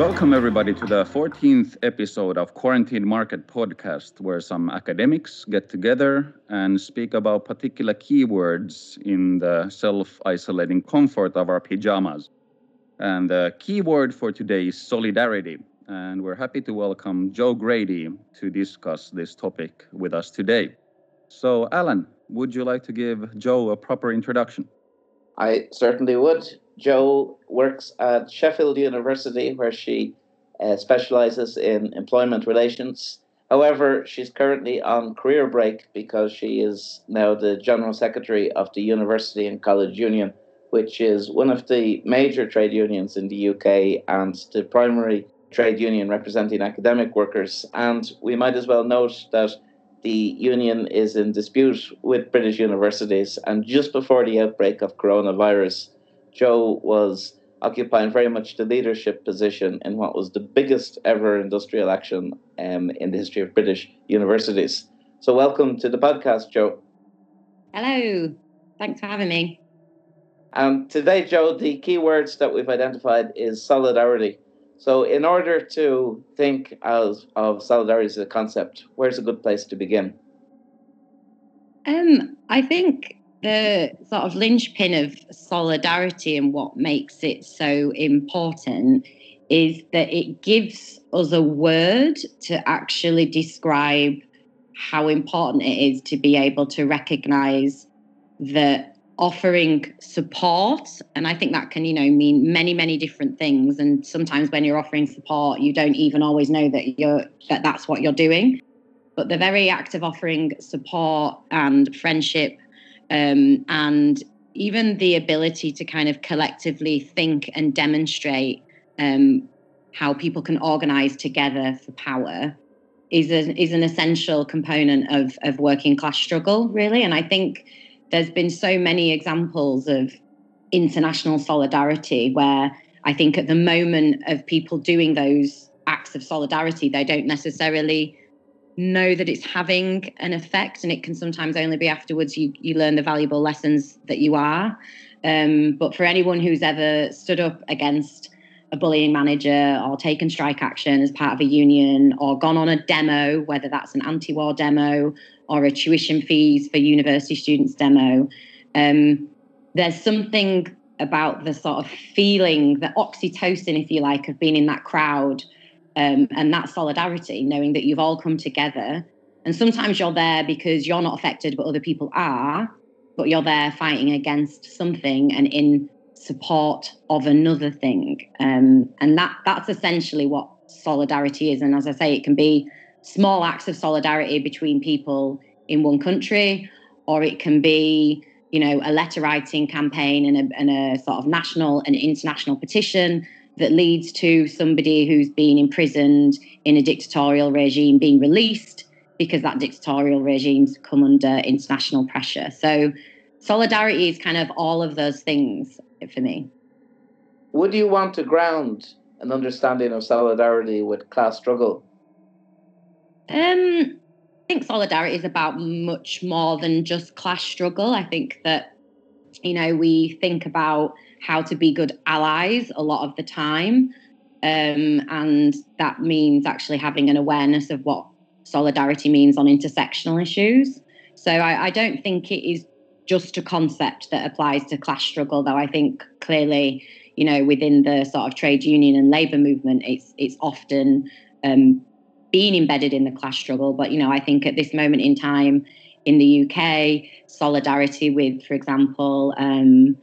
Welcome, everybody, to the 14th episode of Quarantine Market Podcast, where some academics get together and speak about particular keywords in the self isolating comfort of our pajamas. And the keyword for today is solidarity. And we're happy to welcome Jo Grady to discuss this topic with us today. So, Alan, would you like to give Jo a proper introduction? I certainly would. Jo works at Sheffield University, where she uh, specializes in employment relations. However, she's currently on career break because she is now the General Secretary of the University and College Union, which is one of the major trade unions in the UK and the primary trade union representing academic workers. And we might as well note that the union is in dispute with British universities. And just before the outbreak of coronavirus, Jo was occupying very much the leadership position in what was the biggest ever industrial action um, in the history of British universities. So, welcome to the podcast, Jo. Hello. Thanks for having me. Um, today, Jo, the key words that we've identified is solidarity. So, in order to think as, of solidarity as a concept, where's a good place to begin? Um, I think the sort of linchpin of solidarity and what makes it so important is that it gives us a word to actually describe how important it is to be able to recognize that offering support. And i think that can you know mean many many different things. And sometimes when you're offering support you don't even always know that you're that that's what you're doing. But the very act of offering support and friendship um, and even the ability to kind of collectively think and demonstrate um, how people can organize together for power is, a, is an essential component of, of working class struggle really. And i think there's been so many examples of international solidarity where I think at the moment of people doing those acts of solidarity, they don't necessarily know that it's having an effect, and it can sometimes only be afterwards you you learn the valuable lessons that you are. Um, but for anyone who's ever stood up against a bullying manager or taken strike action as part of a union or gone on a demo, whether that's an anti-war demo or a tuition fees for university students demo. Um, there's something about the sort of feeling, the oxytocin, if you like, of being in that crowd um, and that solidarity, knowing that you've all come together. And sometimes you're there because you're not affected, but other people are, but you're there fighting against something and in support of another thing. Um, and that that's essentially what solidarity is. And as I say, it can be small acts of solidarity between people in one country, or it can be, you know, a letter writing campaign and a, and a sort of national and international petition that leads to somebody who's been imprisoned in a dictatorial regime being released because that dictatorial regime's come under international pressure. So solidarity is kind of all of those things for me. Would you want to ground an understanding of solidarity with class struggle? Um, I think solidarity is about much more than just class struggle. I think that, you know, we think about how to be good allies a lot of the time. Um, and that means actually having an awareness of what solidarity means on intersectional issues. So I, I don't think it is just a concept that applies to class struggle, though I think clearly, you know, within the sort of trade union and labour movement, it's it's often um, being embedded in the class struggle. But you know, I think at this moment in time in the UK, solidarity with, for example, um,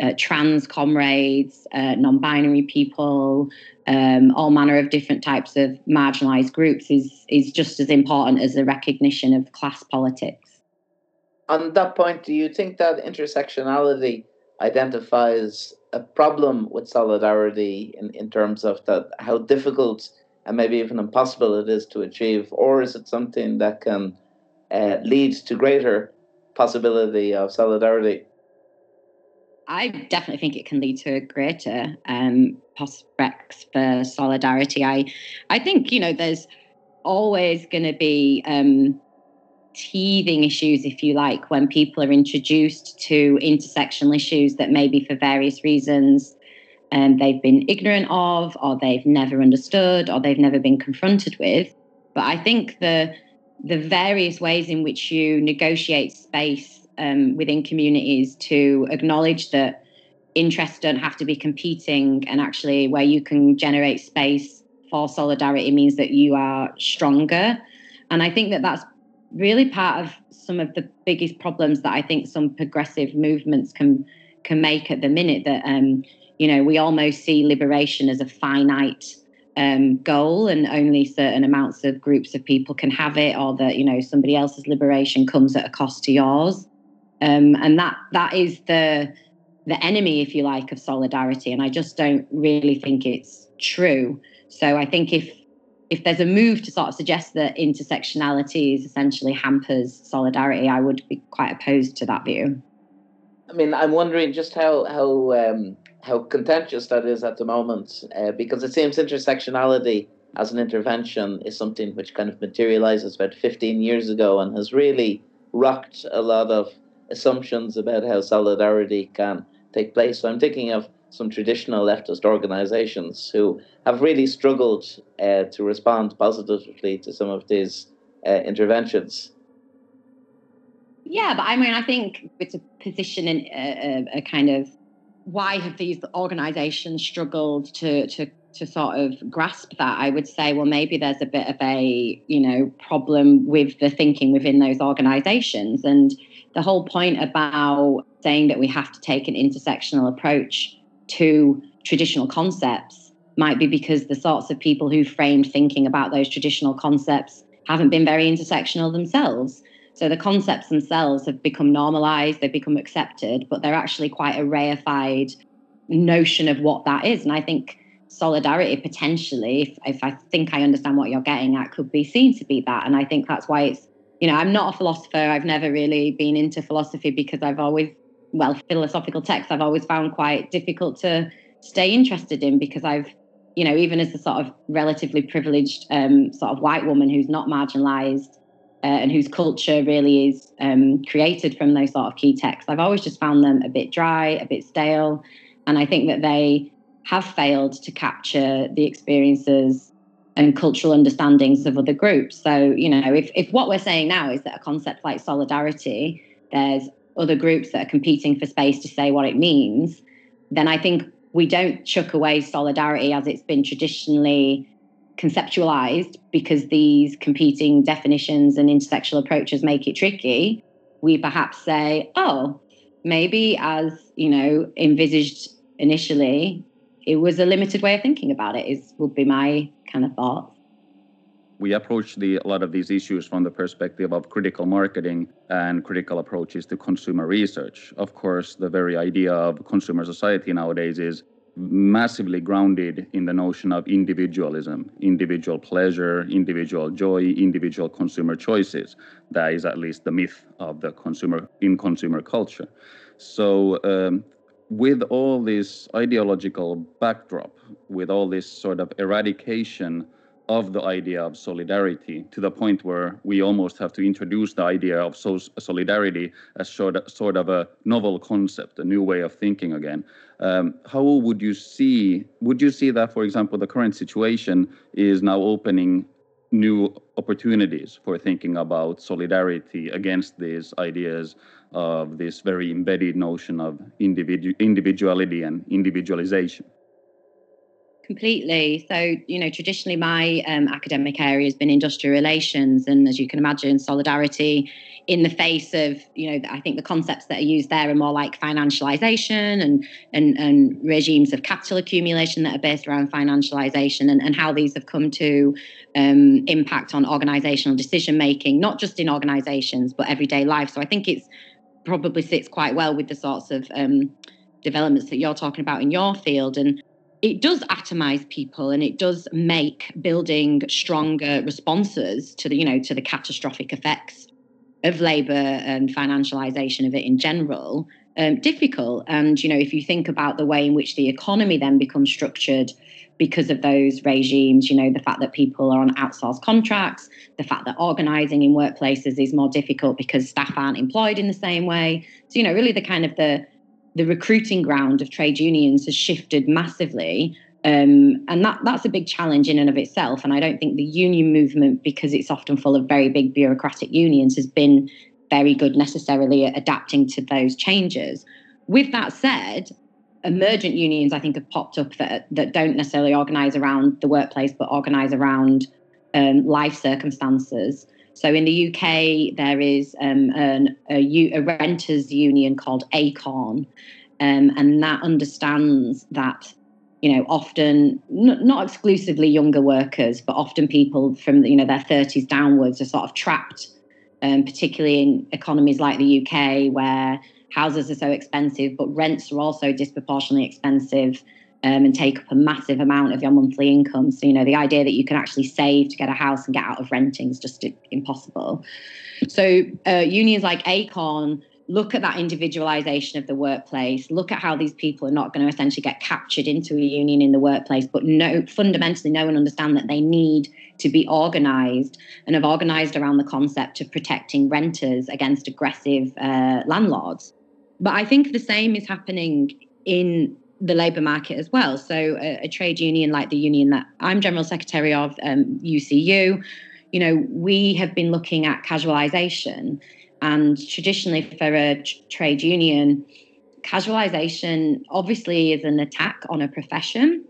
uh, trans comrades, uh, non-binary people, um, all manner of different types of marginalised groups is is just as important as the recognition of class politics. On that point, do you think that intersectionality identifies a problem with solidarity in, in terms of that how difficult and maybe even impossible it is to achieve, or is it something that can uh, lead to greater possibility of solidarity? I definitely think it can lead to a greater um, prospects for solidarity. I, I think you know there's always going to be um, teething issues, if you like, when people are introduced to intersectional issues that maybe for various reasons um, they've been ignorant of, or they've never understood, or they've never been confronted with. But I think the the various ways in which you negotiate space um, within communities to acknowledge that interests don't have to be competing, and actually where you can generate space for solidarity means that you are stronger. And I think that that's really part of some of the biggest problems that I think some progressive movements can can make at the minute. That um, you know we almost see liberation as a finite um, goal, and only certain amounts of groups of people can have it, or that you know somebody else's liberation comes at a cost to yours. Um, and that that is the the enemy, if you like, of solidarity. And I just don't really think it's true. So I think if if there's a move to sort of suggest that intersectionality is essentially hampers solidarity, I would be quite opposed to that view. I mean, I'm wondering just how how um, how contentious that is at the moment, uh, because it seems intersectionality as an intervention is something which kind of materializes about 15 years ago and has really rocked a lot of assumptions about how solidarity can take place. So I'm thinking of some traditional leftist organizations who have really struggled uh, to respond positively to some of these uh, interventions. Yeah, but I mean, I think it's a position in a, a, a kind of why have these organizations struggled to, to to sort of grasp that i would say well maybe there's a bit of a you know problem with the thinking within those organizations and the whole point about saying that we have to take an intersectional approach to traditional concepts might be because the sorts of people who framed thinking about those traditional concepts haven't been very intersectional themselves. So the concepts themselves have become normalized, they've become accepted, but they're actually quite a reified notion of what that is. And I think solidarity potentially, if, if I think I understand what you're getting at, could be seen to be that. And I think that's why it's, you know, I'm not a philosopher. I've never really been into philosophy because I've always well, philosophical texts I've always found quite difficult to stay interested in because I've, you know, even as a sort of relatively privileged um, sort of white woman who's not marginalized uh, and whose culture really is um, created from those sort of key texts, I've always just found them a bit dry, a bit stale. And I think that they have failed to capture the experiences and cultural understandings of other groups. So, you know, if, if what we're saying now is that a concept like solidarity, there's other groups that are competing for space to say what it means, then I think we don't chuck away solidarity as it's been traditionally conceptualized because these competing definitions and intersectional approaches make it tricky. We perhaps say, oh, maybe as you know envisaged initially, it was a limited way of thinking about it. Is would be my kind of thought we approach the, a lot of these issues from the perspective of critical marketing and critical approaches to consumer research. Of course, the very idea of consumer society nowadays is massively grounded in the notion of individualism, individual pleasure, individual joy, individual consumer choices. That is at least the myth of the consumer in consumer culture. So, um, with all this ideological backdrop, with all this sort of eradication of the idea of solidarity to the point where we almost have to introduce the idea of so- solidarity as sort of, sort of a novel concept, a new way of thinking again. Um, how would you see? Would you see that, for example, the current situation is now opening new opportunities for thinking about solidarity against these ideas of this very embedded notion of individu- individuality and individualization? Completely. So, you know, traditionally my um, academic area has been industrial relations. And as you can imagine, solidarity in the face of, you know, I think the concepts that are used there are more like financialization and, and, and regimes of capital accumulation that are based around financialization and, and how these have come to um, impact on organizational decision making, not just in organizations, but everyday life. So I think it's probably sits quite well with the sorts of um, developments that you're talking about in your field. And it does atomize people and it does make building stronger responses to the you know to the catastrophic effects of labor and financialization of it in general um, difficult. And you know if you think about the way in which the economy then becomes structured because of those regimes you know the fact that people are on outsourced contracts the fact that organizing in workplaces is more difficult because staff aren't employed in the same way. So you know really the kind of the the recruiting ground of trade unions has shifted massively. Um, and that that's a big challenge in and of itself. And I don't think the union movement, because it's often full of very big bureaucratic unions, has been very good necessarily at adapting to those changes. With that said, emergent unions I think have popped up that that don't necessarily organise around the workplace, but organise around um, life circumstances. So in the UK, there is um, an, a, a, renters union called ACORN, um, and that understands that you know often n- not exclusively younger workers, but often people from you know their 30s downwards are sort of trapped, um, particularly in economies like the UK where houses are so expensive, but rents are also disproportionately expensive um, and take up a massive amount of your monthly income. So, you know, the idea that you can actually save to get a house and get out of renting is just impossible. So, uh, unions like ACORN look at that individualization of the workplace, look at how these people are not going to essentially get captured into a union in the workplace, but no, fundamentally know and understand that they need to be organized and have organized around the concept of protecting renters against aggressive uh, landlords. But I think the same is happening in the labour market as well. So a, a, trade union like the union that I'm general secretary of, um, UCU, you know, we have been looking at casualisation, and traditionally for a trade union, casualisation obviously is an attack on a profession,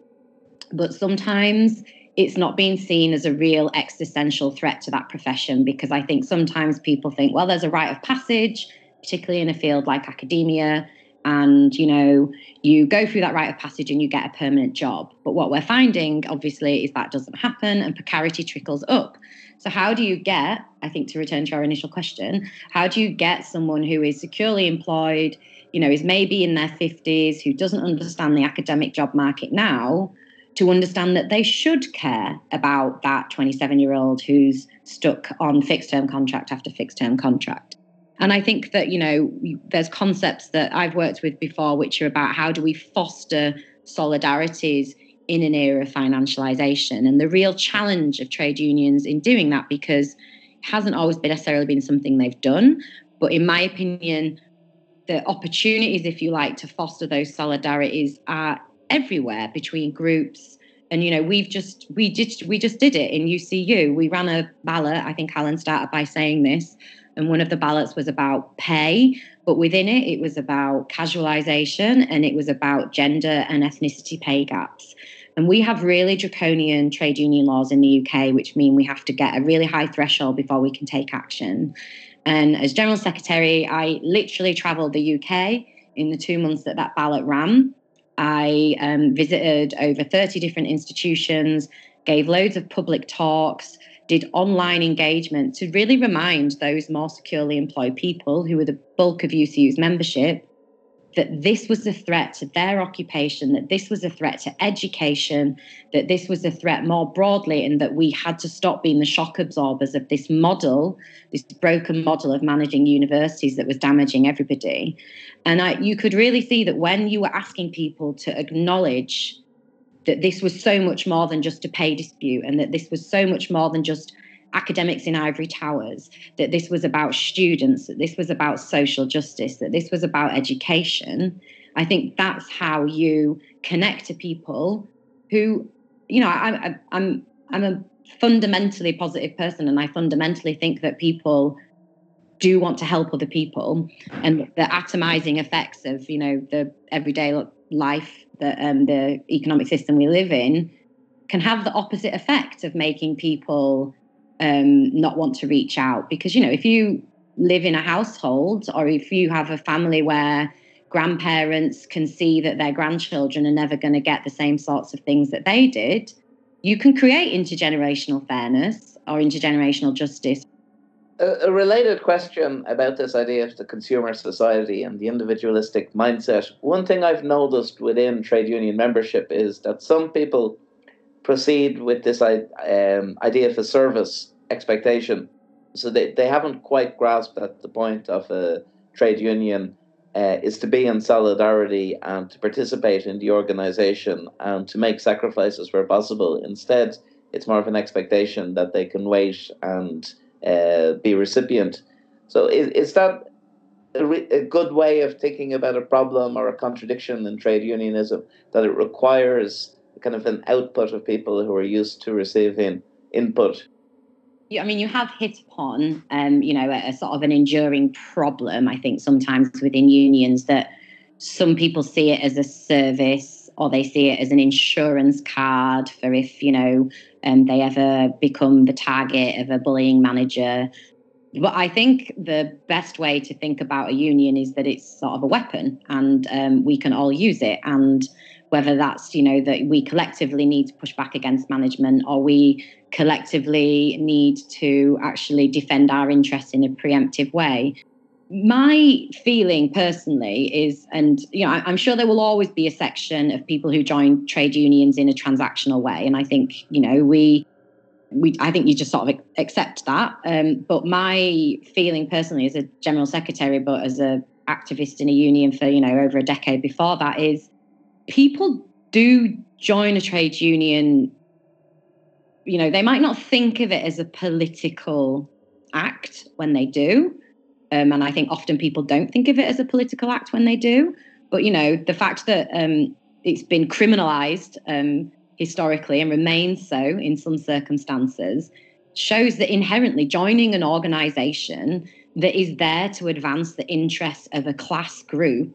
but sometimes it's not being seen as a real existential threat to that profession because I think sometimes people think, well, there's a rite of passage, particularly in a field like academia and you know you go through that rite of passage and you get a permanent job. But what we're finding obviously is that doesn't happen and precarity trickles up. So how do you get i think to return to our initial question how do you get someone who is securely employed you know is maybe in their 50s who doesn't understand the academic job market now to understand that they should care about that 27 year old who's stuck on fixed term contract after fixed term contract and I think that, you know, there's concepts that I've worked with before, which are about how do we foster solidarities in an era of financialization. And the real challenge of trade unions in doing that, because it hasn't always been necessarily been something they've done. But in my opinion, the opportunities, if you like, to foster those solidarities are everywhere between groups. And you know, we've just we did we just did it in UCU. We ran a ballot. I think Alan started by saying this and one of the ballots was about pay, but within it, it was about casualisation and it was about gender and ethnicity pay gaps. And we have really draconian trade union laws in the UK, which mean we have to get a really high threshold before we can take action. And as General Secretary, I literally travelled the UK in the two months that that ballot ran. I um, visited over 30 different institutions, gave loads of public talks, did online engagement to really remind those more securely employed people who were the bulk of UCU's membership that this was a threat to their occupation, that this was a threat to education, that this was a threat more broadly, and that we had to stop being the shock absorbers of this model, this broken model of managing universities that was damaging everybody. And I, you could really see that when you were asking people to acknowledge that this was so much more than just a pay dispute and that this was so much more than just academics in ivory towers, that this was about students, that this was about social justice, that this was about education. I think that's how you connect to people who, you know, I, I, I'm I'm a fundamentally positive person, and I fundamentally think that people do want to help other people, and the atomizing effects of you know the everyday life that um, the economic system we live in can have the opposite effect of making people um, not want to reach out. Because, you know, if you live in a household or if you have a family where grandparents can see that their grandchildren are never going to get the same sorts of things that they did, you can create intergenerational fairness or intergenerational justice a, related question about this idea of the consumer society and the individualistic mindset. One thing I've noticed within trade union membership is that some people proceed with this um, idea of a service expectation. So they, they haven't quite grasped at the point of a trade union uh, is to be in solidarity and to participate in the organization and to make sacrifices where possible. Instead, it's more of an expectation that they can wait and uh, be recipient. So is, is that a, re- a, good way of thinking about a problem or a contradiction in trade unionism that it requires kind of an output of people who are used to receiving input. I mean, you have hit upon, um, you know, a, a sort of an enduring problem. I think sometimes within unions that some people see it as a service or they see it as an insurance card for if you know um, they ever become the target of a bullying manager but I think the best way to think about a union is that it's sort of a weapon and um, we can all use it. And whether that's, you know, that we collectively need to push back against management or we collectively need to actually defend our interests in a preemptive way. My feeling personally is, and you know, I'm sure there will always be a section of people who join trade unions in a transactional way. And I think, you know, we we I think you just sort of accept that. Um, but my feeling personally, as a general secretary, but as a activist in a union for you know over a decade before that, is people do join a trade union. You know, they might not think of it as a political act when they do, um, and I think often people don't think of it as a political act when they do. But you know, the fact that um, it's been criminalised um, historically and remains so in some circumstances shows that inherently joining an organization that is there to advance the interests of a class group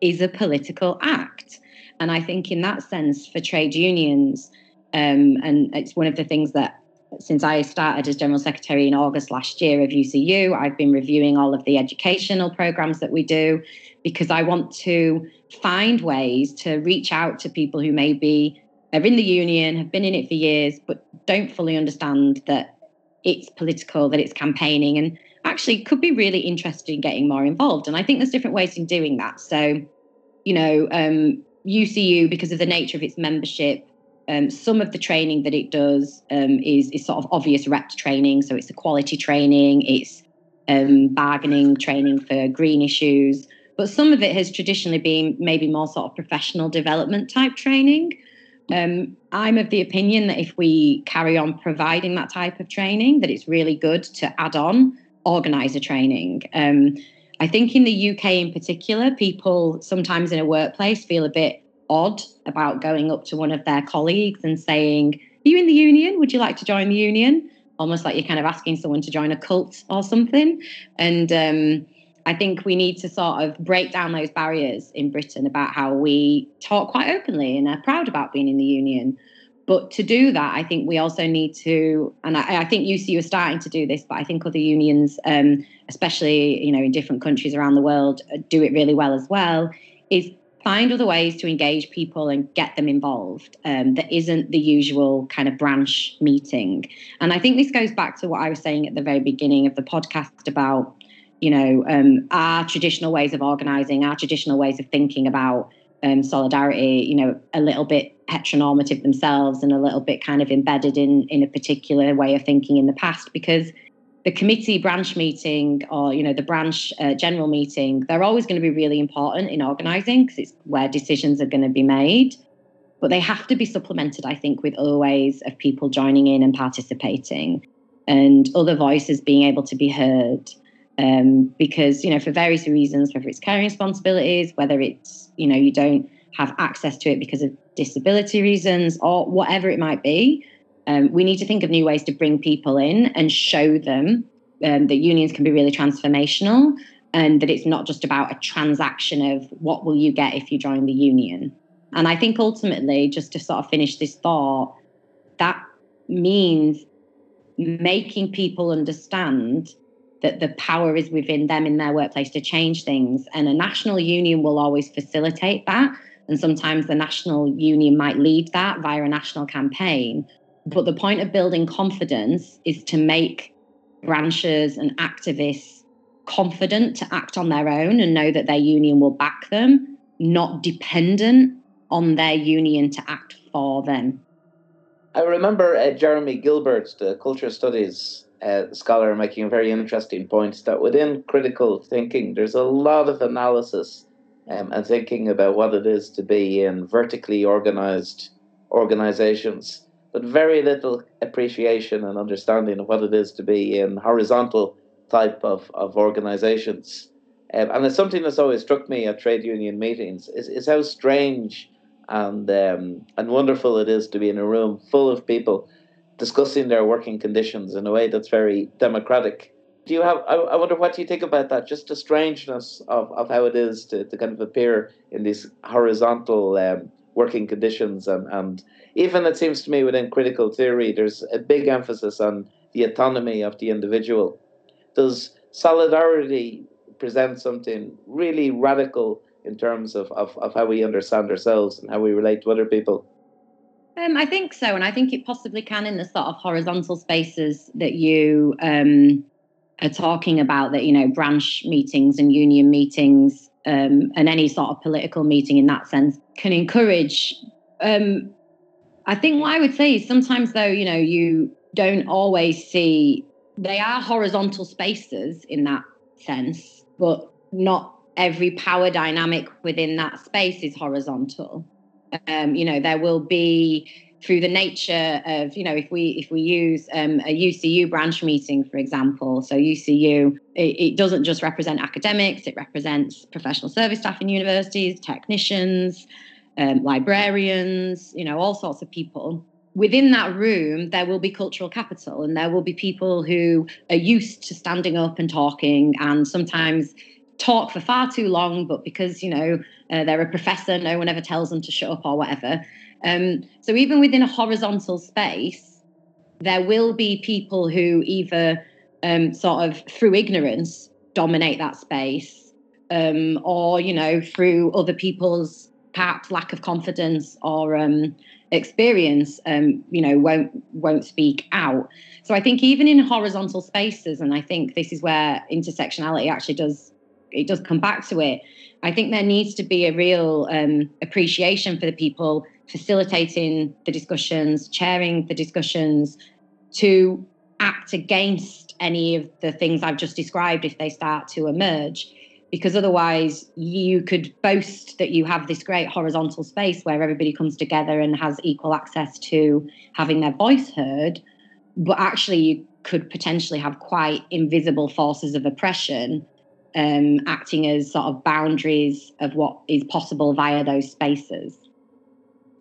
is a political act. And I think, in that sense, for trade unions, um, and it's one of the things that since I started as General Secretary in August last year of UCU, I've been reviewing all of the educational programs that we do because I want to find ways to reach out to people who may be are in the union, have been in it for years, but don't fully understand that it's political, that it's campaigning, and actually could be really interested in getting more involved. And I think there's different ways in doing that. So, you know, um, UCU, because of the nature of its membership, um, some of the training that it does um, is, is sort of obvious rep training. So it's a quality training, it's um, bargaining training for green issues. But some of it has traditionally been maybe more sort of professional development type training. Um, I'm of the opinion that if we carry on providing that type of training, that it's really good to add on organizer training. Um, I think in the UK in particular, people sometimes in a workplace feel a bit odd about going up to one of their colleagues and saying, Are you in the union? Would you like to join the union? Almost like you're kind of asking someone to join a cult or something. And um, I think we need to sort of break down those barriers in Britain about how we talk quite openly and are proud about being in the union. But to do that, I think we also need to, and I, I think is starting to do this, but I think other unions, um, especially you know in different countries around the world, uh, do it really well as well. Is find other ways to engage people and get them involved um, that isn't the usual kind of branch meeting. And I think this goes back to what I was saying at the very beginning of the podcast about you know, um, our traditional ways of organizing, our traditional ways of thinking about um, solidarity, you know, a little bit heteronormative themselves and a little bit kind of embedded in in a particular way of thinking in the past because the committee branch meeting or you know the branch uh, general meeting they're always going to be really important in organizing because it's where decisions are going to be made. But they have to be supplemented i think with other ways of people joining in and participating and other voices being able to be heard. Um, because you know for various reasons whether it's caring responsibilities whether it's you know you don't have access to it because of disability reasons or whatever it might be um, we need to think of new ways to bring people in and show them um, that unions can be really transformational and that it's not just about a transaction of what will you get if you join the union and i think ultimately just to sort of finish this thought that means making people understand that the power is within them in their workplace to change things. And a national union will always facilitate that. And sometimes the national union might lead that via a national campaign. But the point of building confidence is to make branches and activists confident to act on their own and know that their union will back them, not dependent on their union to act for them. I remember uh, Jeremy Gilbert, the culture studies uh, scholar making a very interesting point that within critical thinking, there's a lot of analysis um, and thinking about what it is to be in vertically organized organizations, but very little appreciation and understanding of what it is to be in horizontal type of, of organizations. Um, and it's something that's always struck me at trade union meetings is, is how strange and um, and wonderful it is to be in a room full of people discussing their working conditions in a way that's very democratic. Do you have? I, I wonder what you think about that. Just the strangeness of, of how it is to, to kind of appear in these horizontal um, working conditions, and and even it seems to me within critical theory, there's a big emphasis on the autonomy of the individual. Does solidarity present something really radical in terms of, of, of how we understand ourselves and how we relate to other people? Um, I think so, and I think it possibly can in the sort of horizontal spaces that you um, are talking about. That you know, branch meetings and union meetings, um, and any sort of political meeting in that sense can encourage. Um, I think what I would say is sometimes, though, you know, you don't always see they are horizontal spaces in that sense, but not every power dynamic within that space is horizontal. Um, you know, there will be through the nature of, you know, if we if we use um, a UCU branch meeting, for example, so UCU, it, it doesn't just represent academics; it represents professional service staff in universities, technicians, um, librarians, you know, all sorts of people within that room, there will be cultural capital and there will be people who are used to standing up and talking and sometimes talk for far too long, but because, you know, uh, they're a professor, no one ever tells them to shut up or whatever. Um, so even within a horizontal space, there will be people who either um, sort of through ignorance dominate that space um, or, you know, through other people's perhaps lack of confidence or um, experience, um, you know, won't won't speak out. So I think even in horizontal spaces, and I think this is where intersectionality actually does it does come back to it. I think there needs to be a real um, appreciation for the people facilitating the discussions, chairing the discussions, to act against any of the things I've just described if they start to emerge. Because otherwise you could boast that you have this great horizontal space where everybody comes together and has equal access to having their voice heard but actually you could potentially have quite invisible forces of oppression um, acting as sort of boundaries of what is possible via those spaces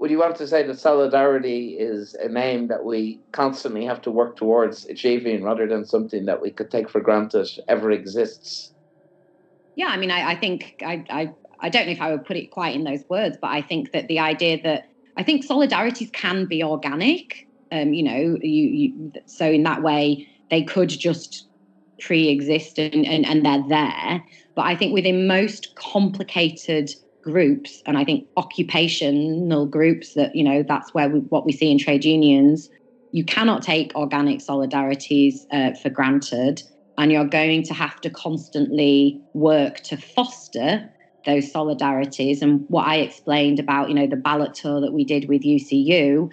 would you want to say that solidarity is a name that we constantly have to work towards achieving rather than something that we could take for granted ever exists yeah, I mean, I, I think I, I I don't know if I would put it quite in those words, but I think that the idea that I think solidarities can be organic. Um, you know, you, you so in that way they could just pre-exist and, and, and they're there. But I think within most complicated groups, and I think occupational groups that, you know, that's where we, what we see in trade unions, you cannot take organic solidarities uh, for granted. And you're going to have to constantly work to foster those solidarities. And what i explained about you know the ballot tour that we did with ucu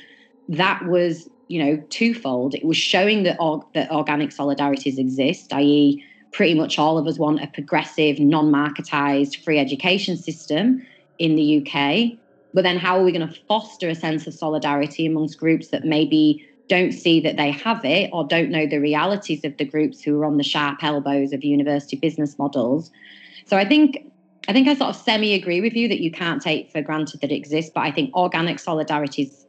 that was you know twofold. It was showing that, that organic solidarities exist i.e pretty much all of us want a progressive non-marketized free education system in the uk but then how are we going to foster a sense of solidarity amongst groups that maybe don't see that they have it or don't know the realities of the groups who are on the sharp elbows of university business models. So I think I think I sort of semi agree with you that you can't take for granted that it exists, but I think organic solidarities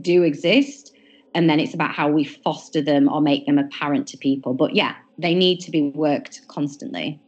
do exist. And then it's about how we foster them or make them apparent to people. But yeah, they need to be worked constantly.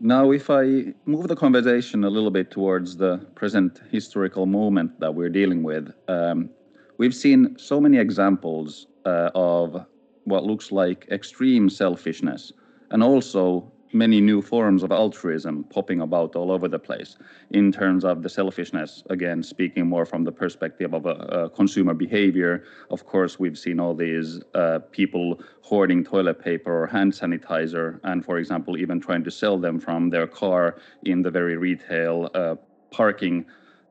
Now, if I move the conversation a little bit towards the present historical moment that we're dealing with, um, We've seen so many examples uh, of what looks like extreme selfishness and also many new forms of altruism popping about all over the place in terms of the selfishness again speaking more from the perspective of a, consumer behavior of course we've seen all these uh, people hoarding toilet paper or hand sanitizer and for example even trying to sell them from their car in the very retail uh, parking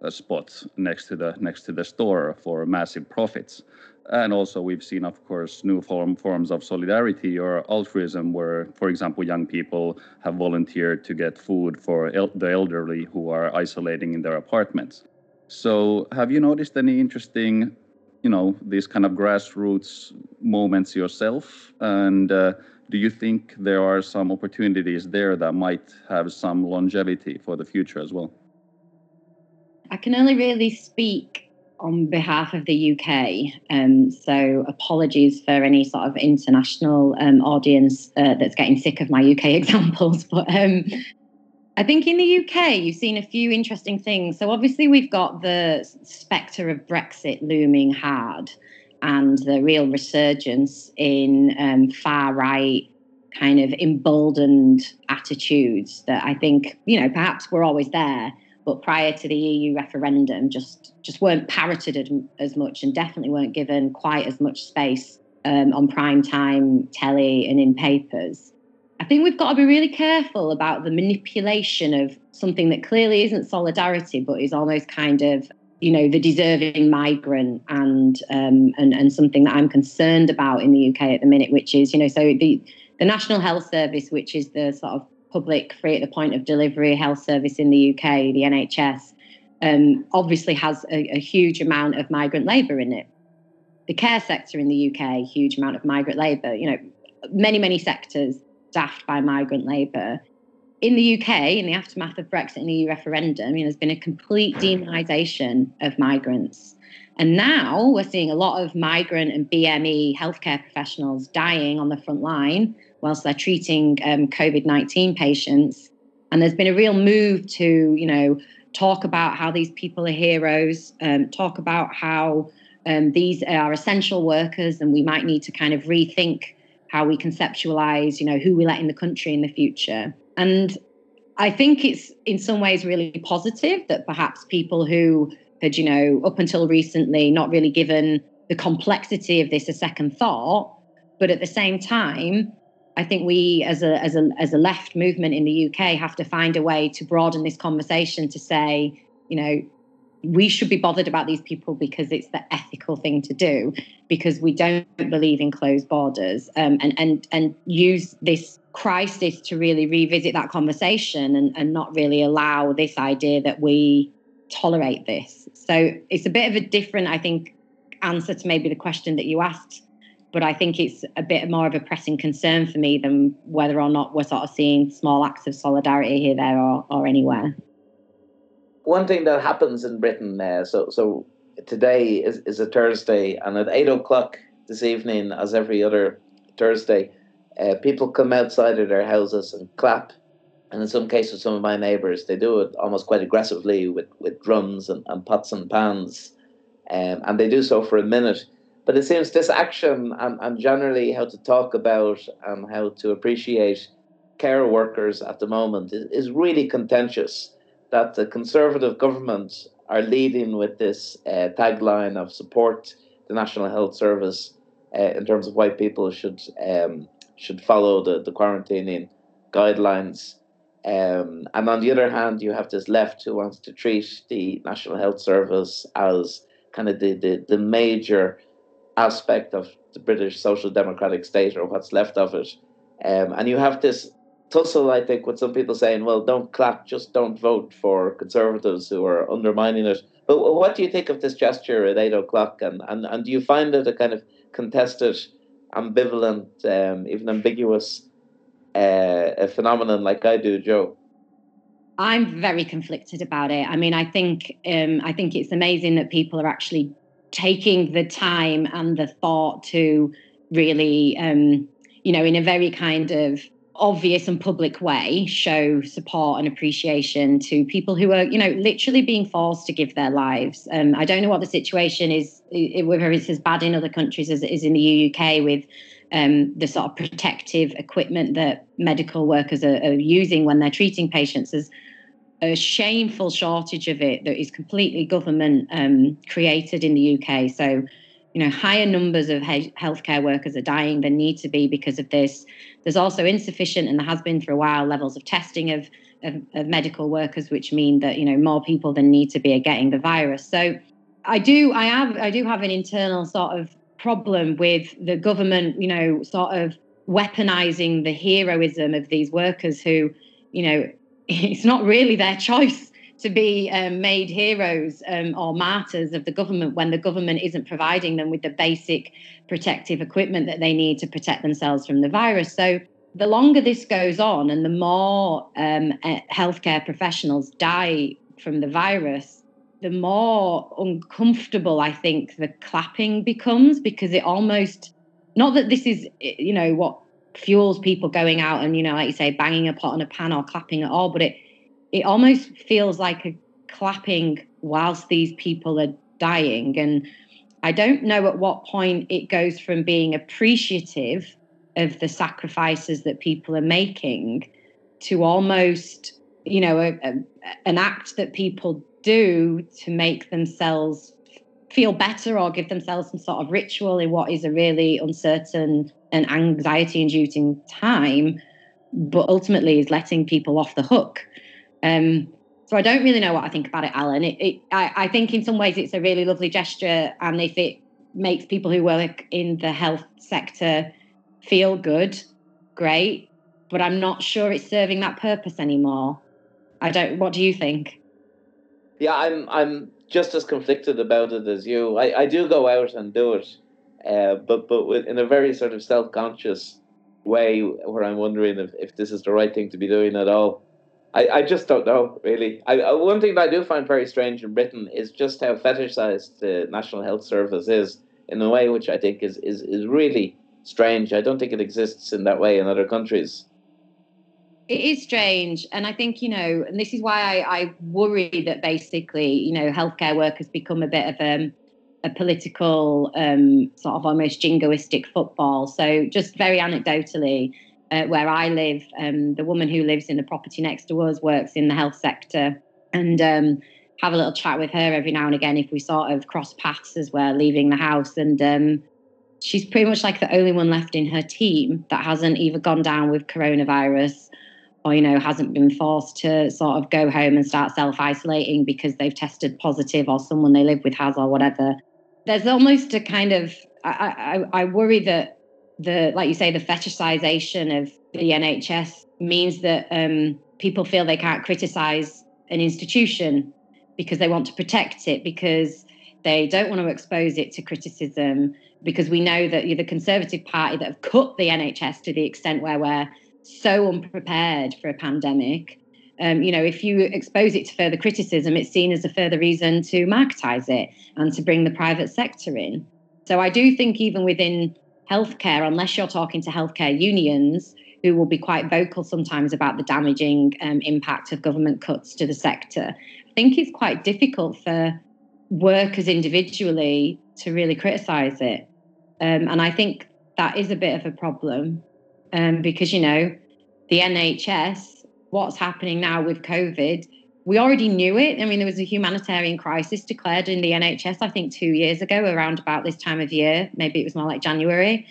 spots next to the next to the store for massive profits. And also, we've seen, of course, new form, forms of solidarity or altruism, where, for example, young people have volunteered to get food for el- the elderly who are isolating in their apartments. So, have you noticed any interesting you know these kind of grassroots moments yourself and uh, do you think there are some opportunities there that might have some longevity for the future as well i can only really speak on behalf of the uk um, so apologies for any sort of international um, audience uh, that's getting sick of my uk examples but um, I think in the UK, you've seen a few interesting things. So, obviously, we've got the spectre of Brexit looming hard and the real resurgence in um, far right kind of emboldened attitudes that I think, you know, perhaps were always there, but prior to the EU referendum, just, just weren't parroted as much and definitely weren't given quite as much space um, on prime time telly and in papers. I think we've got to be really careful about the manipulation of something that clearly isn't solidarity, but is almost kind of, you know, the deserving migrant and um, and and something that I'm concerned about in the UK at the minute, which is, you know, so the the National Health Service, which is the sort of public free at the point of delivery health service in the UK, the NHS, um, obviously has a, a huge amount of migrant labour in it. The care sector in the UK, huge amount of migrant labour. You know, many many sectors staffed by migrant labour. In the UK, in the aftermath of Brexit and the EU referendum, you know, there's been a complete demonisation of migrants. And now we're seeing a lot of migrant and BME healthcare professionals dying on the front line whilst they're treating um, COVID 19 patients. And there's been a real move to, you know, talk about how these people are heroes, um, talk about how um, these are essential workers and we might need to kind of rethink how we conceptualize, you know, who we let in the country in the future. And I think it's in some ways really positive that perhaps people who had, you know, up until recently not really given the complexity of this a second thought, but at the same time, I think we as a as a as a left movement in the UK have to find a way to broaden this conversation to say, you know, we should be bothered about these people because it's the ethical thing to do because we don't believe in closed borders. Um, and and and use this crisis to really revisit that conversation and, and not really allow this idea that we tolerate this. So it's a bit of a different i think answer to maybe the question that you asked but i think it's a bit more of a pressing concern for me than whether or not we're sort of seeing small acts of solidarity here there or, or anywhere one thing that happens in Britain, uh, so so today is, is a Thursday, and at eight o'clock this evening, as every other Thursday, uh, people come outside of their houses and clap. And in some cases, some of my neighbours, they do it almost quite aggressively with, with drums and, and pots and pans. Um, and they do so for a minute. But it seems this action and, and generally how to talk about and how to appreciate care workers at the moment is, is really contentious that the Conservative government are leading with this uh, tagline of support the National Health Service uh, in terms of why people should um, should follow the, the quarantining guidelines. Um, and on the other hand, you have this left who wants to treat the National Health Service as kind of the, the, the major aspect of the British social democratic state or what's left of it. Um, and you have this tussle, I think, with some people saying, well, don't clap, just don't vote for Conservatives who are undermining it. But what do you think of this gesture at eight o'clock? And, and, and do you find it a kind of contested, ambivalent, um, even ambiguous uh, a phenomenon like I do, Jo? I'm very conflicted about it. I mean, I think um, I think it's amazing that people are actually taking the time and the thought to really, um, you know, in a very kind of obvious and public way show support and appreciation to people who are you know literally being forced to give their lives. Um, i don't know what the situation is whether it's as bad in other countries as it is in the uk with um, the sort of protective equipment that medical workers are, are using when they're treating patients. There's a shameful shortage of it that is completely government um, created in the uk so you know higher numbers of he- healthcare workers are dying than need to be because of this. There's also insufficient and there has been for a while levels of testing of, of, of medical workers which mean that you know more people than need to be are getting the virus. So i do i have i do have an internal sort of problem with the government you know sort of weaponizing the heroism of these workers who you know it's not really their choice to be um, made heroes um, or martyrs of the government when the government isn't providing them with the basic protective equipment that they need to protect themselves from the virus. So the longer this goes on and the more um, healthcare professionals die from the virus, the more uncomfortable I think the clapping becomes because it almost, not that this is, you know, what fuels people going out and, you know, like you say, banging a pot on a pan or clapping at all, but it, it almost feels like a clapping whilst these people are dying. And I don't know at what point it goes from being appreciative of the sacrifices that people are making to almost, you know, a, a, an act that people do to make themselves feel better or give themselves some sort of ritual in what is a really uncertain and anxiety inducing time, but ultimately is letting people off the hook. Um, so I don't really know what I think about it, Alan. It, it, I, I think in some ways it's a really lovely gesture, and if it makes people who work in the health sector feel good, great. But I'm not sure it's serving that purpose anymore. I don't. What do you think? Yeah, I'm. I'm just as conflicted about it as you. I, I do go out and do it, uh, but but with, in a very sort of self conscious way, where I'm wondering if, if this is the right thing to be doing at all. I, I just don't know really. I, one thing that I do find very strange in Britain is just how fetishized the National Health Service is in a way which I think is is, is really strange. I don't think it exists in that way in other countries. It is strange. And I think, you know, and this is why I, I worry that basically, you know, healthcare work has become a bit of a, a political, um, sort of almost jingoistic football. So, just very anecdotally, uh, where I live, um, the woman who lives in the property next to us works in the health sector. And um, have a little chat with her every now and again if we sort of cross paths as we're leaving the house. And um, she's pretty much like the only one left in her team that hasn't either gone down with coronavirus or you know hasn't been forced to sort of go home and start self-isolating because they've tested positive or someone they live with has or whatever. There's almost a kind of i i, I worry that the like you say the fetishization of the nhs means that um, people feel they can't criticize an institution because they want to protect it because they don't want to expose it to criticism because we know that the Conservative Party that have cut the NHS to the extent where we're so unprepared for a pandemic. Um, you know, if you expose it to further criticism, it's seen as a further reason to marketize it and to bring the private sector in. So I do think even within healthcare, unless you're talking to healthcare unions, who will be quite vocal sometimes about the damaging um, impact of government cuts to the sector, I think it's quite difficult for workers individually to really criticize it. Um, and I think that is a bit of a problem um, because, you know, the NHS, what's happening now with COVID, we already knew it. I mean, there was a humanitarian crisis declared in the NHS, I think, two years ago, around about this time of year. Maybe it was more like January.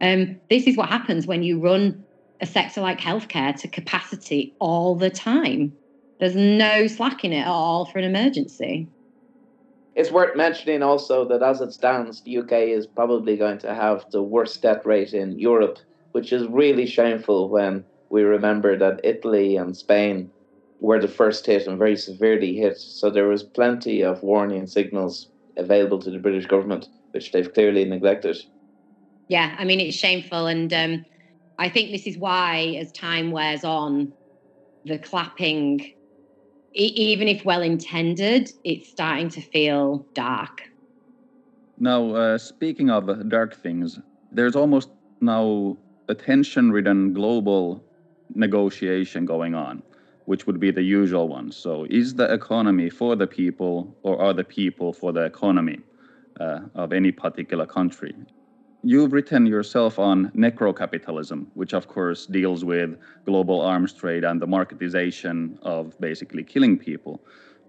Um, this is what happens when you run a sector like healthcare to capacity all the time. There's no slack in it at all for an emergency. It's worth mentioning also that as it stands, the UK is probably going to have the worst death rate in Europe, which is really shameful when we remember that Italy and Spain were the first hit and very severely hit. So there was plenty of warning signals available to the British government, which they've clearly neglected. Yeah, I mean, it's shameful. And um, I think this is why, as time wears on, the clapping even if well intended, it's starting to feel dark. Now, uh, speaking of dark things, there's almost now a tension ridden global negotiation going on, which would be the usual one. So, is the economy for the people, or are the people for the economy uh, of any particular country? You've written yourself on necrocapitalism, which of course deals with global arms trade and the marketization of basically killing people.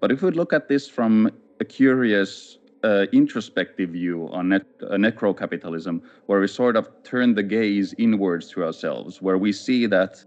But if we look at this from a curious uh, introspective view on net, uh, necrocapitalism, where we sort of turn the gaze inwards to ourselves, where we see that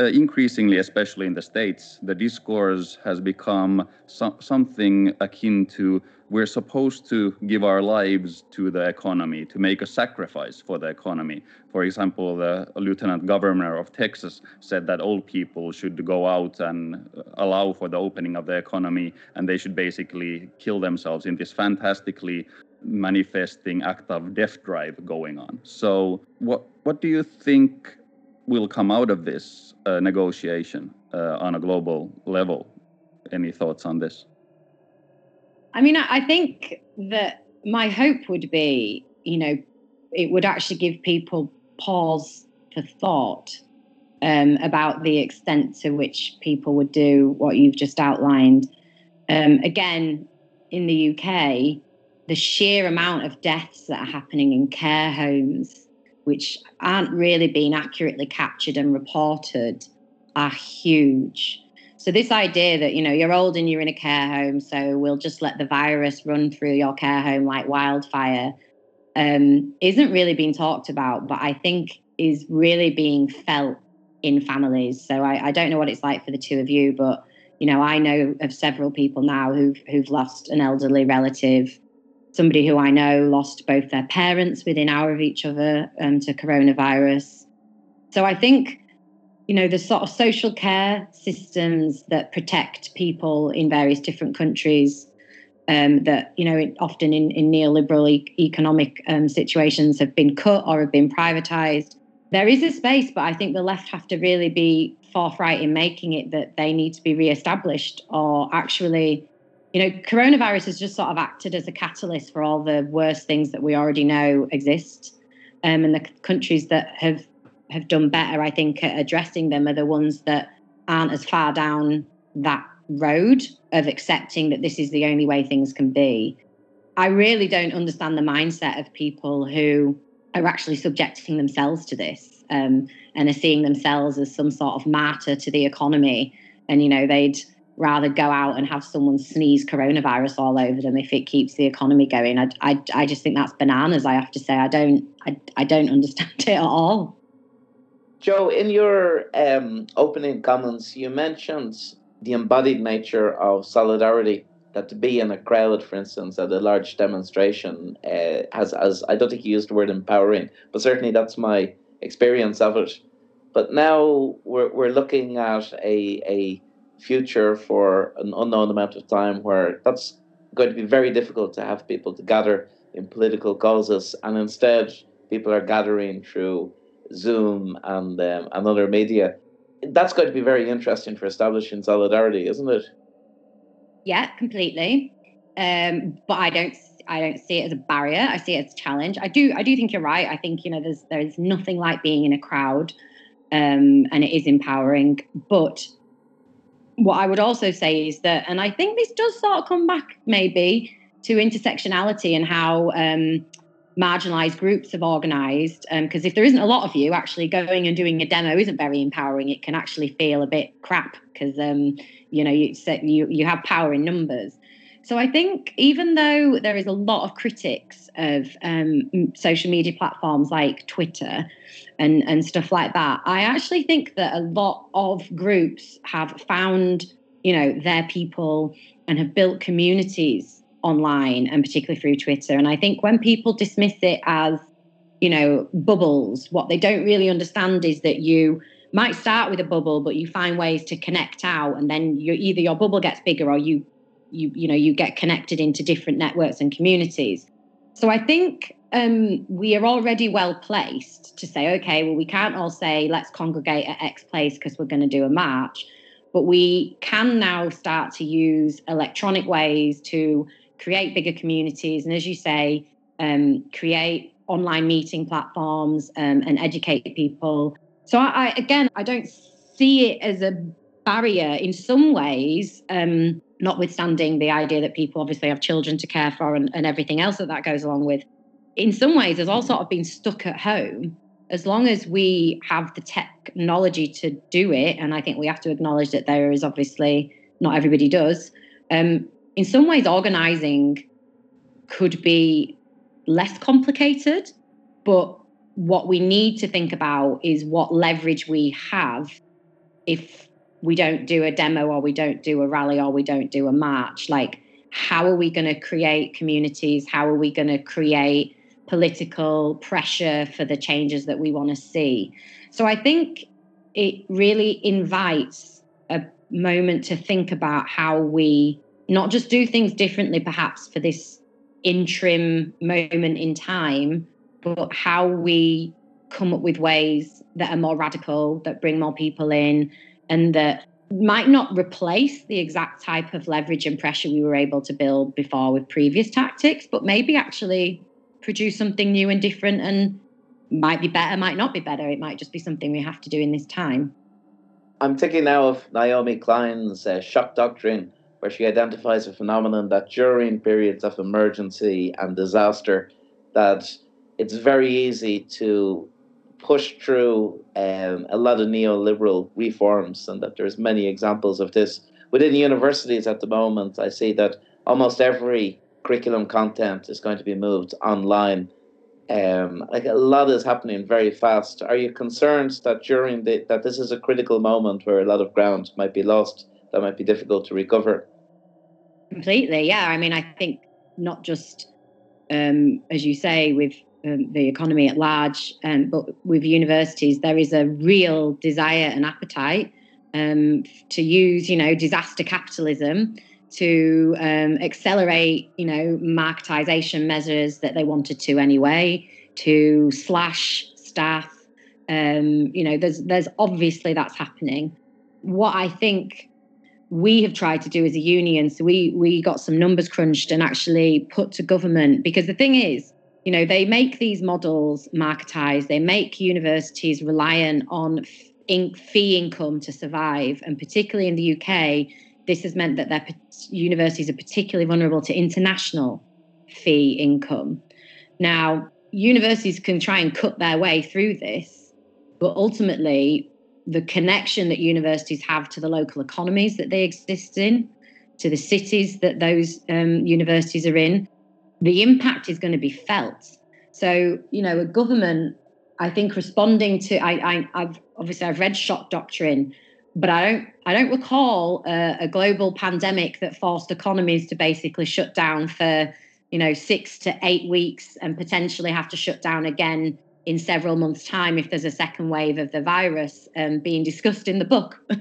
uh, increasingly, especially in the States, the discourse has become so- something akin to we're supposed to give our lives to the economy, to make a sacrifice for the economy. For example, the lieutenant governor of Texas said that old people should go out and allow for the opening of the economy, and they should basically kill themselves in this fantastically manifesting act of death drive going on. So, what what do you think will come out of this uh, negotiation uh, on a global level? Any thoughts on this? I mean, I think that my hope would be, you know, it would actually give people pause for thought um, about the extent to which people would do what you've just outlined. Um, again, in the UK, the sheer amount of deaths that are happening in care homes, which aren't really being accurately captured and reported, are huge. So this idea that you know you're old and you're in a care home, so we'll just let the virus run through your care home like wildfire, um, isn't really being talked about, but I think is really being felt in families. So I, I don't know what it's like for the two of you, but you know I know of several people now who've who've lost an elderly relative. Somebody who I know lost both their parents within hour of each other um, to coronavirus. So I think you know, the sort of social care systems that protect people in various different countries um, that, you know, often in, in neoliberal e- economic um, situations have been cut or have been privatized. There is a space, but I think the left have to really be forthright in making it that they need to be re-established or actually you know coronavirus has just sort of acted as a catalyst for all the worst things that we already know exist um, and the countries that have have done better, I think, at addressing them are the ones that aren't as far down that road of accepting that this is the only way things can be. I really don't understand the mindset of people who are actually subjecting themselves to this um, and are seeing themselves as some sort of martyr to the economy. And, you know, they'd rather go out and have someone sneeze coronavirus all over them if it keeps the economy going. I, I, I just think that's bananas, I have to say. I don't, I, I don't understand it at all. Jo, in your um, opening comments, you mentioned the embodied nature of solidarity. That to be in a crowd, for instance, at a large demonstration, uh, has as I don't think you used the word empowering, but certainly that's my experience of it. But now we're we're looking at a a future for an unknown amount of time where that's going to be very difficult to have people to gather in political causes, and instead people are gathering through Zoom and um, and other media. That's going to be very interesting for establishing solidarity, isn't it? Yeah, completely. Um, but I don't I don't see it as a barrier. I see it as a challenge. I do I do think you're right. I think you know there's there's nothing like being in a crowd, um, and it is empowering. But what I would also say is that, and I think this does sort of come back maybe to intersectionality and how um, marginalized groups have organized because um, if there isn't a lot of you actually going and doing a demo isn't very empowering it can actually feel a bit crap because um, you know you, you you have power in numbers so i think even though there is a lot of critics of um, social media platforms like twitter and and stuff like that i actually think that a lot of groups have found you know their people and have built communities online and particularly through Twitter. And I think when people dismiss it as, you know, bubbles, what they don't really understand is that you might start with a bubble, but you find ways to connect out, and then you either your bubble gets bigger or you you you know you get connected into different networks and communities. So I think um, we are already well placed to say, okay, well, we can't all say let's congregate at X place because we're going to do a march, but we can now start to use electronic ways to create bigger communities, and as you say, um, create online meeting platforms um, and educate people. So I, I, again, I don't see it as a barrier in some ways. Um, notwithstanding the idea that people obviously have children to care for and, and everything else that that goes along with. In some ways, there's all sort of been stuck at home. As long as we have the technology to do it, and I think we have to acknowledge that there is obviously not everybody does. Um, in some ways, organizing could be less complicated, but what we need to think about is what leverage we have if we don't do a demo or we don't do a rally or we don't do a march. Like how are we going to create communities? How are we going to create political pressure for the changes that we want to see? So i think it really invites a moment to think about how we not just do things differently perhaps for this interim moment in time but how we come up with ways that are more radical that bring more people in and that might not replace the exact type of leverage and pressure we were able to build before with previous tactics, but maybe actually produce something new and different and might be better, might not be better. It might just be something we have to do in this time. I'm thinking now of Naomi Klein's uh, shock doctrine, where she identifies a phenomenon that during periods of emergency and disaster, that it's very easy to push through um, a lot of neoliberal reforms, and that there's many examples of this within universities at the moment. I see that almost every curriculum content is going to be moved online. Um, like a lot is happening very fast. Are you concerned that during the that this is a critical moment where a lot of ground might be lost, that might be difficult to recover? Completely, yeah. I mean, I think not just um, as you say with um, the economy at large, um, but with universities, there is a real desire and appetite um, to use, you know, disaster capitalism to um, accelerate, you know, marketization measures that they wanted to anyway, to slash staff. Um, you know, there's there's obviously that's happening. What I think we have tried to do as a union, so we we got some numbers crunched and actually put to government because the thing is you know they make these models marketized. They make universities reliant on fee income to survive. And particularly in the uk this has meant that their universities are particularly vulnerable to international fee income. Now universities can try and cut their way through this but ultimately the connection that universities have to the local economies that they exist in to the cities that those um, universities are in the impact is going to be felt. So, you know, a government, I think, responding to, I, I, have obviously I've read shock doctrine, but I don't, I don't recall a, a global pandemic that forced economies to basically shut down for, you know, six to eight weeks and potentially have to shut down again in several months' time if there's a second wave of the virus um, being discussed in the book. um,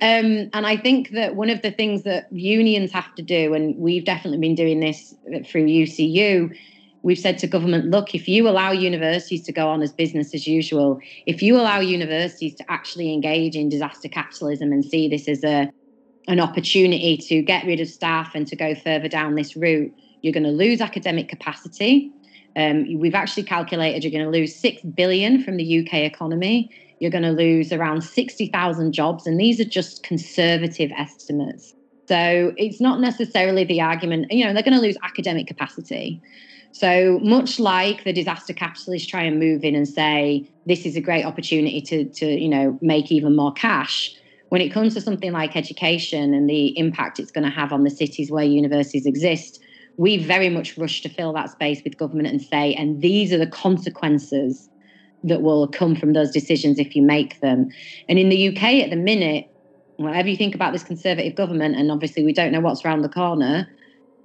and I think that one of the things that unions have to do, and we've definitely been doing this through UCU, we've said to government look, if you allow universities to go on as business as usual, if you allow universities to actually engage in disaster capitalism and see this as a an opportunity to get rid of staff and to go further down this route, you're going to lose academic capacity um, we've actually calculated you're going to lose six billion from the UK economy. You're going to lose around 60,000 jobs, and these are just conservative estimates. So it's not necessarily the argument, you know, they're going to lose academic capacity. So much like the disaster capitalists try and move in and say this is a great opportunity to, to you know, make even more cash. When it comes to something like education and the impact it's going to have on the cities where universities exist, we very much rush to fill that space with government and say, and these are the consequences that will come from those decisions if you make them. And in the UK at the minute, whatever you think about this Conservative government, and obviously we don't know what's around the corner,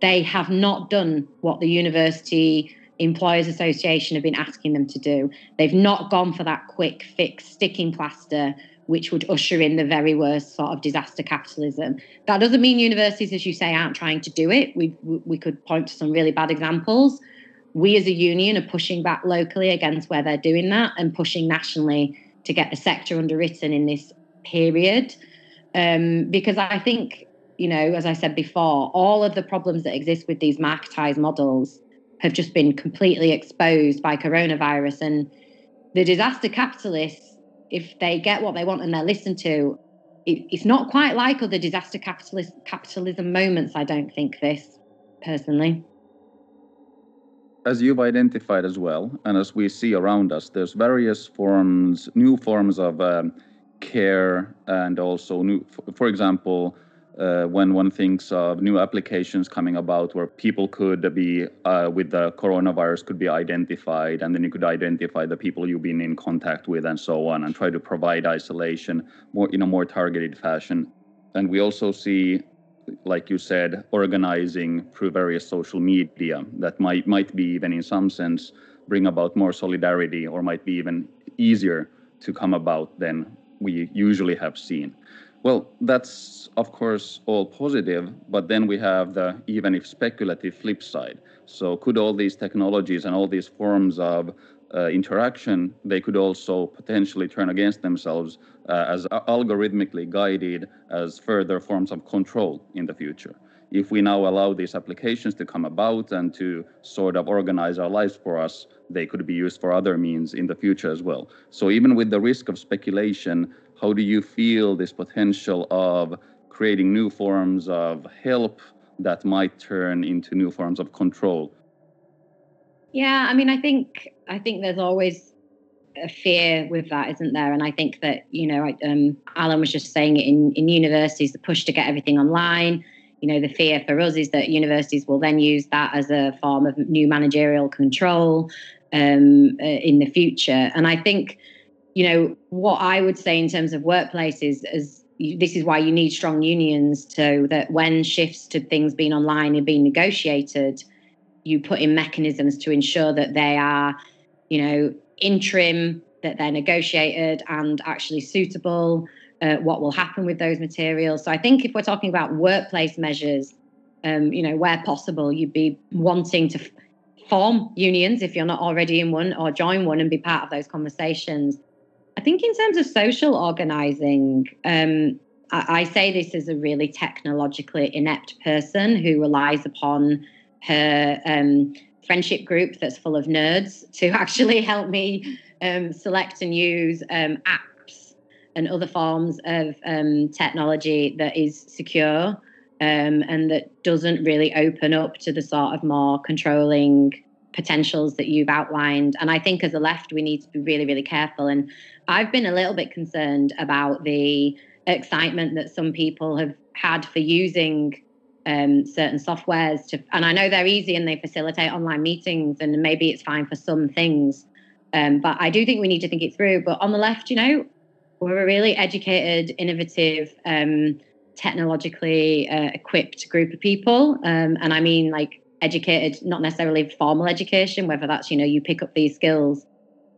they have not done what the University Employers Association have been asking them to do. They've not gone for that quick fix, sticking plaster which would usher in the very worst sort of disaster capitalism. That doesn't mean universities, as you say, aren't trying to do it. We we could point to some really bad examples. We as a union are pushing back locally against where they're doing that and pushing nationally to get the sector underwritten in this period. Um, because I think, you know, as I said before, all of the problems that exist with these marketized models have just been completely exposed by coronavirus and the disaster capitalists if they get what they want and they're listened to, it, it's not quite like other disaster capitalist, capitalism moments, I don't think, this personally. As you've identified as well, and as we see around us, there's various forms, new forms of um, care, and also new, for example, uh, when one thinks of new applications coming about where people could be uh, with the coronavirus could be identified and then you could identify the people you've been in contact with and so on and try to provide isolation more in a more targeted fashion. And we also see like you said organizing through various social media that might might be even in some sense bring about more solidarity or might be even easier to come about than we usually have seen well, that's of course all positive, but then we have the even if speculative flip side. So, could all these technologies and all these forms of uh, interaction, they could also potentially turn against themselves uh, as algorithmically guided as further forms of control in the future. If we now allow these applications to come about and to sort of organize our lives for us, they could be used for other means in the future as well. So, even with the risk of speculation, how do you feel this potential of creating new forms of help that might turn into new forms of control? Yeah, I mean, I think I think there's always a fear with that, isn't there? And I think that you know, um, Alan was just saying it in in universities, the push to get everything online. You know, the fear for us is that universities will then use that as a form of new managerial control um, uh, in the future. And I think you know, what I would say in terms of workplaces is this is why you need strong unions so that when shifts to things being online are being negotiated, you put in mechanisms to ensure that they are, you know, interim, that they're negotiated and actually suitable. Uh, what will happen with those materials? So I think if we're talking about workplace measures, um, you know, where possible, you'd be wanting to f- form unions if you're not already in one, or join one and be part of those conversations. I think in terms of social organizing, um, I, I, say this as a really technologically inept person who relies upon her um, friendship group that's full of nerds to actually help me um, select and use um, apps and other forms of um, technology that is secure um, and that doesn't really open up to the sort of more controlling potentials that you've outlined. And I think as a left, we need to be really, really careful. And I've been a little bit concerned about the excitement that some people have had for using um, certain softwares to, and I know they're easy and they facilitate online meetings, and maybe it's fine for some things. Um, but I do think we need to think it through. But on the left, you know, we're a really educated, innovative, um, technologically uh, equipped group of people, um, and I mean like educated, not necessarily formal education, whether that's you know you pick up these skills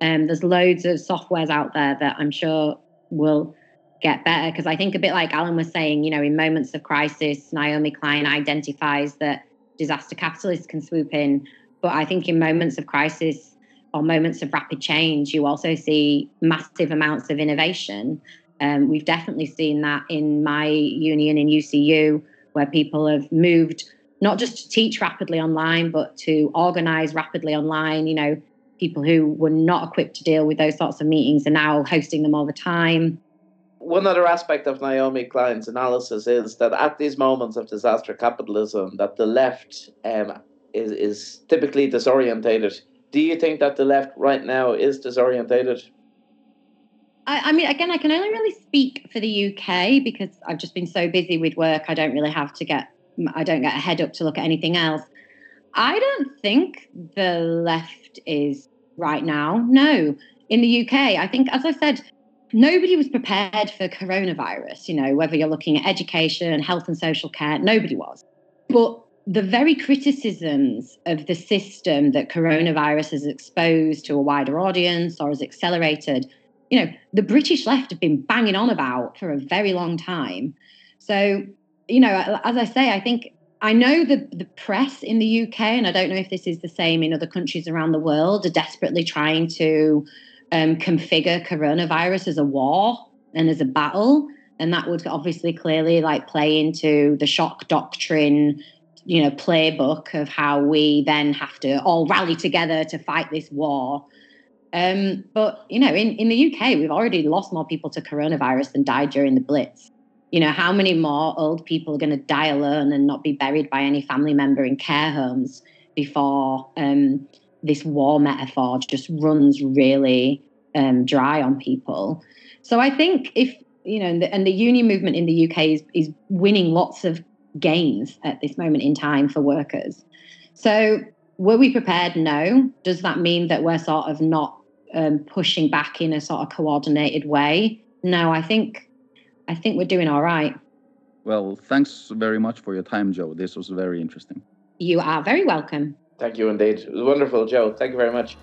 um, there's loads of softwares out there that I'm sure will get better because I think a bit like Alan was saying, you know, in moments of crisis, Naomi Klein identifies that disaster capitalists can swoop in. But I think in moments of crisis or moments of rapid change, you also see massive amounts of innovation. Um, we've definitely seen that in my union in UCU, where people have moved not just to teach rapidly online, but to organize rapidly online. You know, people who were not equipped to deal with those sorts of meetings are now hosting them all the time. One other aspect of Naomi Klein's analysis is that at these moments of disaster capitalism, that the left um, is, is typically disorientated. Do you think that the left right now is disorientated? I, I mean, again, I can only really speak for the UK because I've just been so busy with work. I don't really have to get, I don't get a head up to look at anything else. I don't think the left is right now. No. In the UK, I think, as I said, nobody was prepared for coronavirus, you know, whether you're looking at education, health and social care, nobody was. But the very criticisms of the system that coronavirus has exposed to a wider audience or has accelerated, you know, the British left have been banging on about for a very long time. So, you know, as I say, I think I know the, the press in the UK, and I don't know if this is the same in other countries around the world, are desperately trying to um, configure coronavirus as a war and as a battle. And that would obviously clearly like play into the shock doctrine, you know, playbook of how we then have to all rally together to fight this war. Um, but you know, in, in the UK, we've already lost more people to coronavirus than died during the Blitz. You know, how many more old people are going to die alone and not be buried by any family member in care homes before um, this war metaphor just runs really um, dry on people? So I think if you know, and the, and the union movement in the UK is, is winning lots of gains at this moment in time for workers. So, were we prepared? No. Does that mean that we're sort of not um, pushing back in a sort of coordinated way? No, I think I think we're doing all right. Well, thanks very much for your time, Jo. This was very interesting. You are very welcome. Thank you indeed. It was wonderful, Jo. Thank you very much.